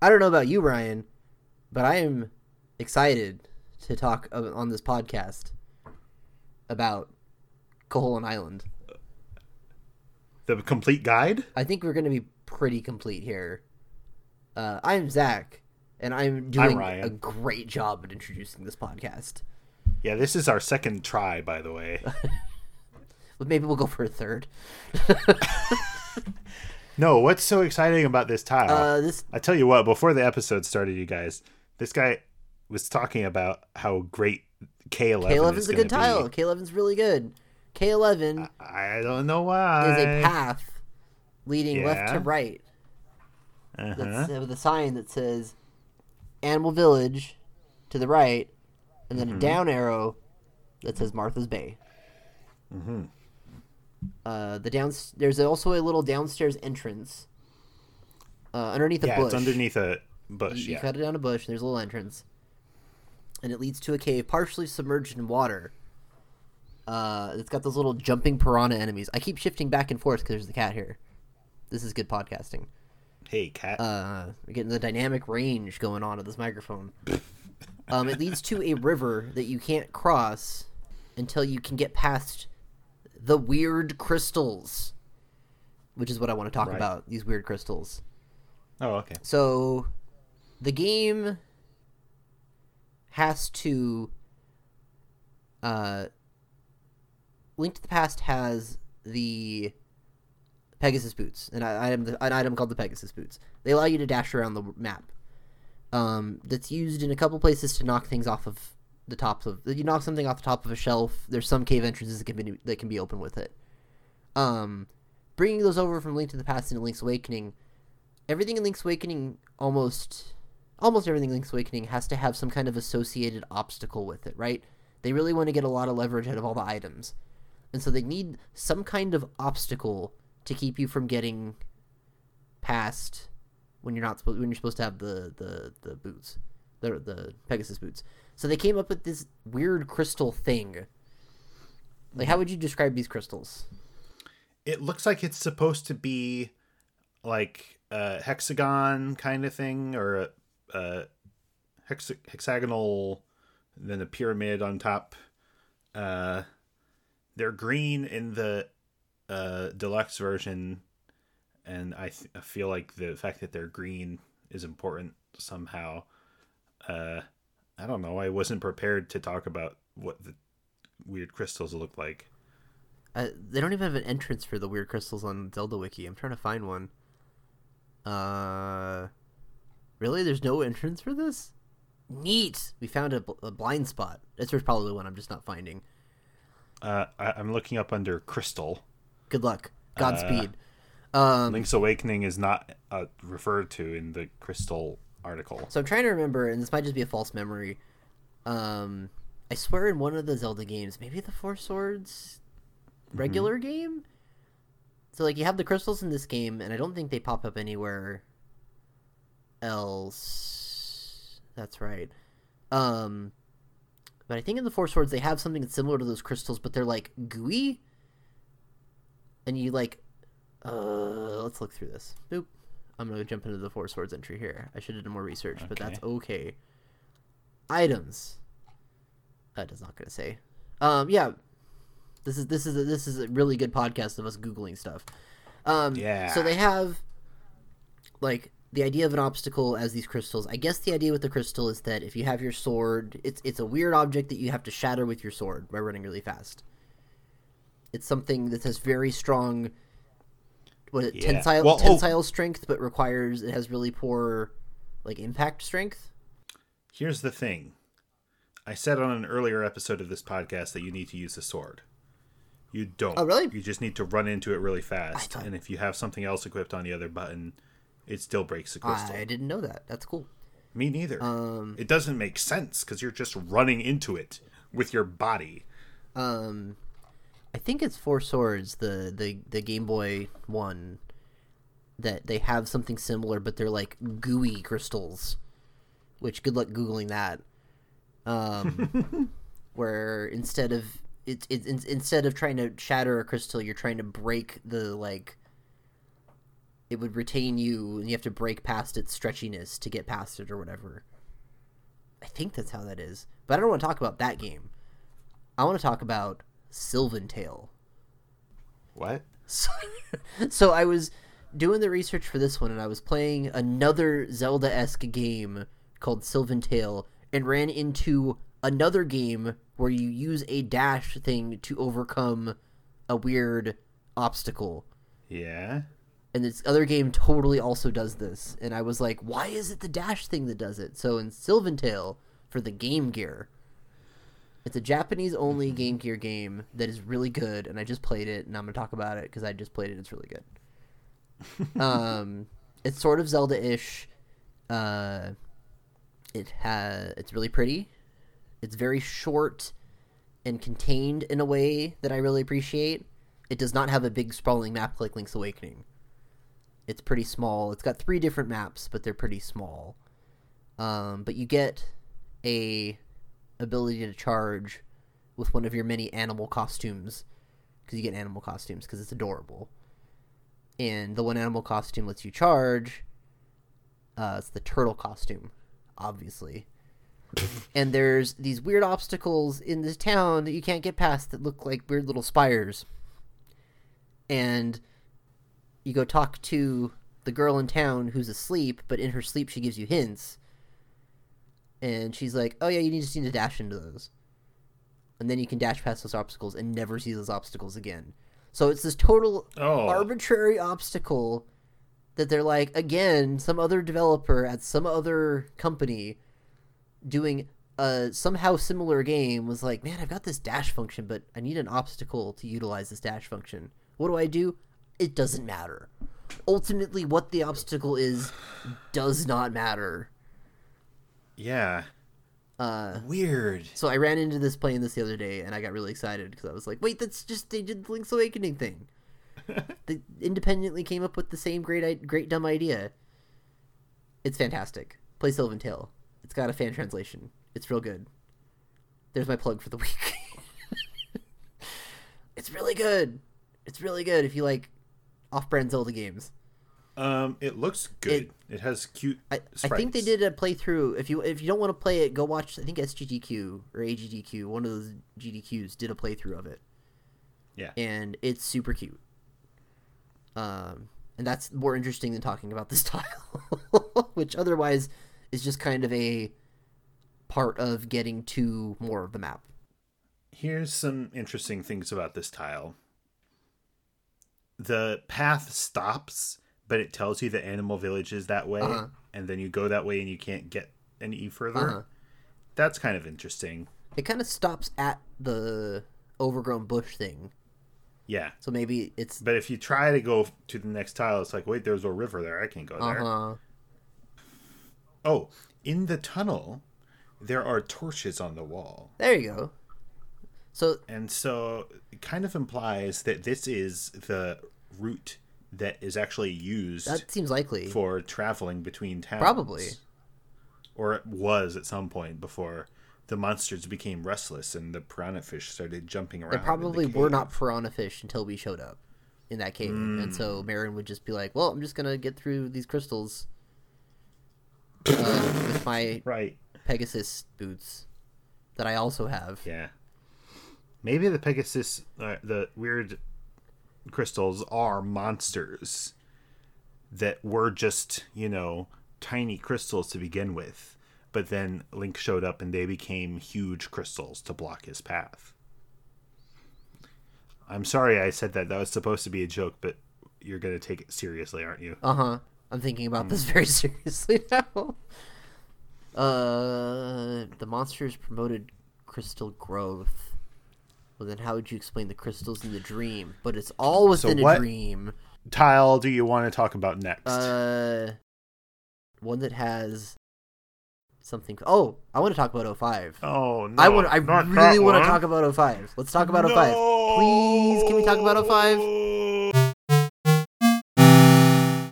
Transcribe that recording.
I don't know about you, Ryan, but I am excited to talk on this podcast about Koholint Island. The complete guide? I think we're going to be pretty complete here. Uh, I'm Zach, and I'm doing I'm a great job at introducing this podcast. Yeah, this is our second try, by the way. well, maybe we'll go for a third. no, what's so exciting about this tile? Uh, this I tell you what, before the episode started, you guys, this guy was talking about how great K11 K11 is a good tile. Be. K11's really good. K11 I, I don't know why. is a path leading Yeah. left to right. Uh-huh. That's uh, with a sign that says Animal Village to the right, and then Mm-hmm. a down arrow that says Martha's Bay. Mm-hmm. Uh, the down there's also a little downstairs entrance uh, underneath a Yeah, bush. it's underneath a bush. You, you cut it down a bush. And there's a little entrance, and it leads to a cave partially submerged in water. Uh, it's got those little jumping piranha enemies. I keep shifting back and forth because there's the cat here. This is good podcasting. Hey, cat. Uh, we're getting the dynamic range going on of this microphone. um, it leads to a river that you can't cross until you can get past the weird crystals, which is what I want to talk Right. about. These weird crystals. oh, okay. So, the game has to. Uh, Link to the Past has the Pegasus boots, an item, an item called the Pegasus boots. They allow you to dash around the map. Um, that's used in a couple places to knock things off of the tops of. You knock something off the top of a shelf. There's some cave entrances that can be that can be open with it. Um, bringing those over from Link to the Past into Link's Awakening everything in Link's Awakening almost almost everything in Link's Awakening has to have some kind of associated obstacle with it, right? They really want to get a lot of leverage out of all the items. And so they need some kind of obstacle to keep you from getting past when you're not supposed when you're supposed to have the the, the boots. The the Pegasus boots. So they came up with this weird crystal thing. Like how would you describe these crystals? It looks like it's supposed to be like a hexagon kind of thing, or a, a hex- hexagonal, then a pyramid on top. Uh, they're green in the uh, deluxe version, and I, th- I feel like the fact that they're green is important somehow. Uh, I don't know. I wasn't prepared to talk about what the weird crystals look like. Uh, they don't even have an entrance for the weird crystals on Zelda Wiki. I'm trying to find one. Uh, really? There's no entrance for this? Neat. We found a, bl- a blind spot. This was probably the one I'm just not finding. Uh, I, I'm looking up under crystal. Good luck. Godspeed. um, Link's Awakening is not uh, referred to in the crystal article. so I'm trying to remember, and this might just be a false memory. Um, I swear in one of the Zelda games, maybe the Four Swords regular game. So like you have the crystals in this game, and I don't think they pop up anywhere else. That's right. Um, but I think in the Four Swords they have something that's similar to those crystals, but they're like gooey. And you like, uh, let's look through this. Nope. I'm gonna jump into the Four Swords entry here. I should have done more research, but that's okay. Items. That is not gonna say. Um, yeah. This is this is a, this is a really good podcast of us googling stuff. Um, Yeah. So they have like the idea of an obstacle as these crystals. I guess the idea with the crystal is that if you have your sword, it's it's a weird object that you have to shatter with your sword by running really fast. It's something that has very strong what is it, Yeah. tensile Well, oh. tensile strength, but requires it has really poor like impact strength. Here's the thing. I said on an earlier episode of this podcast that you need to use a sword. You don't. Oh, really? You just need to run into it really fast. thought- And if you have something else equipped on the other button, it still breaks the crystal. I didn't know that. That's cool. Me neither. Um, it doesn't make sense because you're just running into it with your body. um, I think it's Four Swords, the the the Game Boy one, that they have something similar, but they're like gooey crystals. Which good luck googling that. Um, where instead of it's it, in- instead of trying to shatter a crystal, you're trying to break the like it would retain you, and you have to break past its stretchiness to get past it or whatever. I think that's how that is. But I don't want to talk about that game. I want to talk about Sylvan Tale. What? So, so I was doing the research for this one, and I was playing another Zelda esque game called Sylvan Tale, and ran into another game where you use a dash thing to overcome a weird obstacle. Yeah. And this other game totally also does this. And I was like, why is it the dash thing that does it? So in Sylvan Tale for the Game Gear, it's a Japanese only Game Gear game that is really good. And I just played it, and I'm going to talk about it because I just played it. It's really good. um, it's sort of Zelda ish. Uh, it has, it's really pretty. It's very short and contained in a way that I really appreciate. It does not have a big sprawling map like Link's Awakening. It's pretty small. It's got three different maps, but they're pretty small. Um, but you get a ability to charge with one of your many animal costumes because you get animal costumes because it's adorable. And the one animal costume lets you charge. Uh, it's the turtle costume, obviously. and there's these weird obstacles in this town that you can't get past that look like weird little spires. And you go talk to the girl in town who's asleep, but in her sleep she gives you hints. And she's like, "Oh yeah, you just need to dash into those." And then you can dash past those obstacles and never see those obstacles again. So it's this total Oh. arbitrary obstacle that they're like again some other developer at some other company doing a somehow similar game was like man i've got this dash function but i need an obstacle to utilize this dash function what do i do it doesn't matter ultimately what the obstacle is does not matter Yeah. uh Weird. so i ran into this playing this the other day and i got really excited because i was like wait that's just they did the link's awakening thing. They independently came up with the same great i- great dumb idea. It's fantastic. Play sylvan tale it's got a fan translation. It's real good. There's my plug for the week. It's really good. It's really good if you like off-brand zelda games Um, it looks good. It, has cute. I, I think they did a playthrough. If you if you don't want to play it, go watch. I think SGDQ or AGDQ, one of those GDQs, did a playthrough of it. Yeah. and it's super cute. Um, and that's more interesting than talking about this tile, which otherwise is just kind of a part of getting to more of the map. Here's some interesting things about this tile. The path stops, but it tells you the animal village is that way, Uh-huh. and then you go that way and you can't get any further. Uh-huh. That's kind of interesting. It kind of stops at the overgrown bush thing, Yeah. so maybe it's But if you try to go to the next tile, it's like, wait, there's a river there. I can't go there. huh. Oh, in the tunnel, there are torches on the wall. There you go. So And so it kind of implies that this is the route that is actually used that seems likely. for traveling between towns. Probably. Or it was at some point before the monsters became restless and the piranha fish started jumping around. There in the probably were not piranha fish until we showed up in that cave, and Hmm. so Marin would just be like, "Well, I'm just gonna get through these crystals uh, with my Right. Pegasus boots that I also have." Yeah. Maybe the Pegasus, uh, the weird crystals are monsters that were just, you know, tiny crystals to begin with. But then Link showed up and they became huge crystals to block his path. I'm sorry I said that. That was supposed to be a joke, but you're going to take it seriously, aren't you? Uh huh. I'm thinking about Hmm. this very seriously now. Uh, the monsters promoted crystal growth. Well, then how would you explain the crystals in the dream? But it's all within a what- dream. Tile, do you want to talk about next? Uh, one that has something. Oh, I want to talk about 05. oh, no! I want. I really want to talk about 05. Let's talk about 05. Please, can we talk about 05?